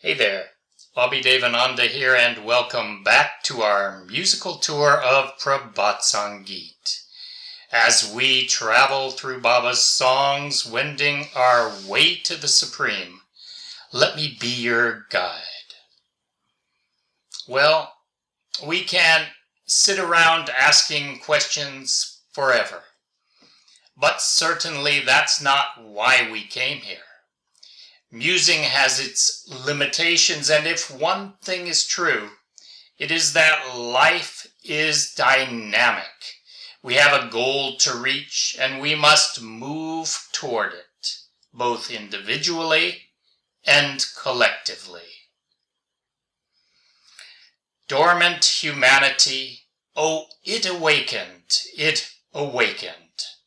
Hey there, Bobby Devananda here, and welcome back to our musical tour of Prabhat Sangeet. As we travel through Baba's songs, wending our way to the Supreme, let me be your guide. Well, we can sit around asking questions forever, but certainly that's not why we came here. Musing has its limitations, and if one thing is true, it is that life is dynamic. We have a goal to reach, and we must move toward it, both individually and collectively. Dormant humanity, oh, it awakened, it awakened.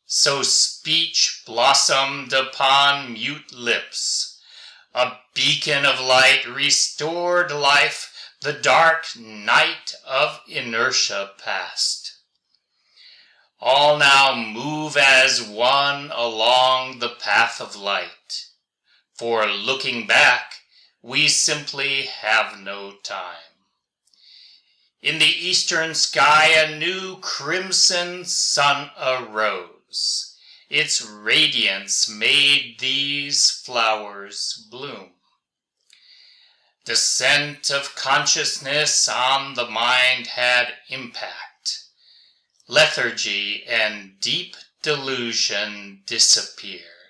So speech blossomed upon mute lips a beacon of light restored life, the dark night of inertia past. All now move as one along the path of light, for looking back, we simply have no time. In the eastern sky, a new crimson sun arose its radiance made these flowers bloom. The scent of consciousness on the mind had impact. Lethargy and deep delusion disappeared.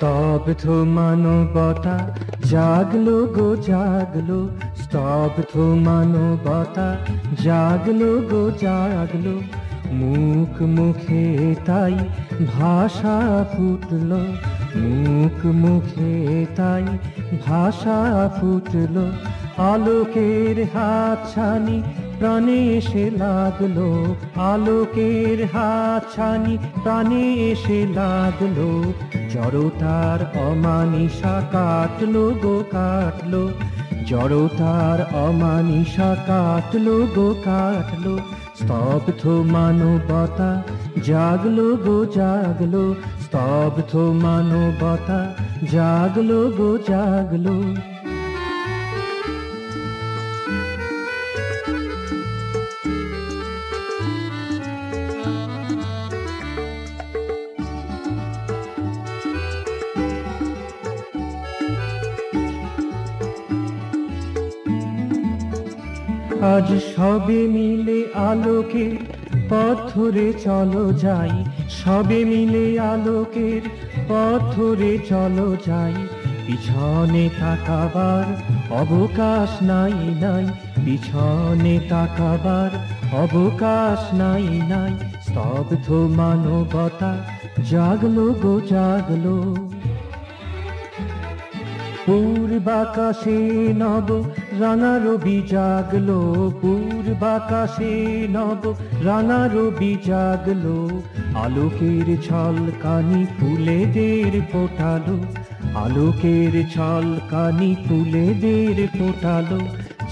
স্তব্ধ মানবতা, জাগলো গো, জাগলো। স্তব্ধ মানবতা, জাগলো গো, জাগলো। মুখ মুখে তাই ভাষা ফুটলো। মুখ মুখে তাই ভাষা ফুটলো। আলোকের হাত ছানি প্রাণে এসে লাগল, আলোকের হাত ছানি প্রাণে এসে লাগল। জড়তার অমানিসা কাটলো গো, কাটলো। জড়তার অমানিসা কাটলো গো, কাটলো। স্তব্ধ মানবতা জাগলো গো, জাগলো। স্তব্ধ মানবতা জাগলো গো, জাগলো। আজ সবে মিলে আলোকের পথ ধরে চলো যাই। সবে মিলে আলোকের পথ ধরে চলো যাই। পিছনে তাকাবার অবকাশ নাই নাই, পিছনে তাকাবার অবকাশ নাই নাই। স্তব্ধ মানবতা জাগলো গো, জাগলো। পূর্বাকাশে নব রাঙা রবি জাগলো পূর্বাকাশে নব রাঙা রবি জাগলো আলোকের ছল কানি ফুলেদের ফোটালো, আলোকের ছল কানি ফুলেদের ফোটালো,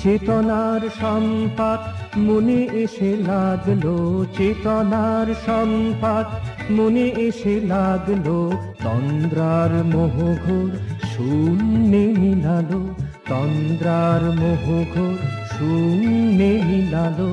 চেতনার সম্পাত মনে এসে লাগল, চেতনার সম্পাত মনে এসে লাগল, তন্দ্রার মোহঘোর শূন্যে মিলালো তন্দ্রার মোহঘোর শূন্যে মিলালো।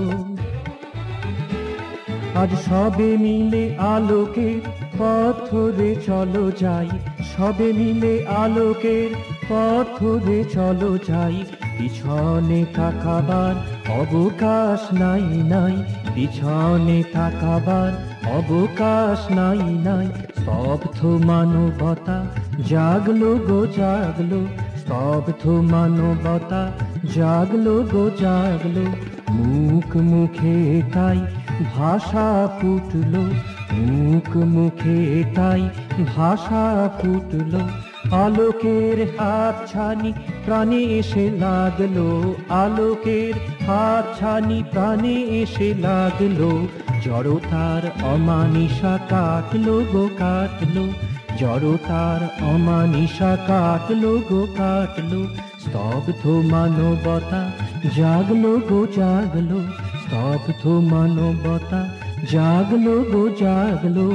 আজ সবে মিলে আলোকের পথ ধরে চলো যাই। সবে মিলে আলোকের পথ ধরে চলো যাই। পিছনে তাকাবার অবকাশ নাই নাই। পিছনে তাকাবার অবকাশ নাই নাই। স্তব্ধ মানবতা জাগলো গো, জাগলো। স্তব্ধ মানবতা জাগলো গো, জাগলো। মুখ মুখে তাই ভাষা ফুটলো। মুখ মুখে তাই ভাষা ফুটলো। আলোকের হাত ছানি প্রাণে এসে লাগল। আলোকের হাত ছানি প্রাণে এসে লাগল। জড়তার অমানিসা কাটলো গো, কাটলো। জড়তার অমানিসা কাটলো গো, কাটলো। স্তব্ধ মানবতা জাগলো গো, জাগলো। স্তব্ধ মানবতা জাগলো গো, জাগলো।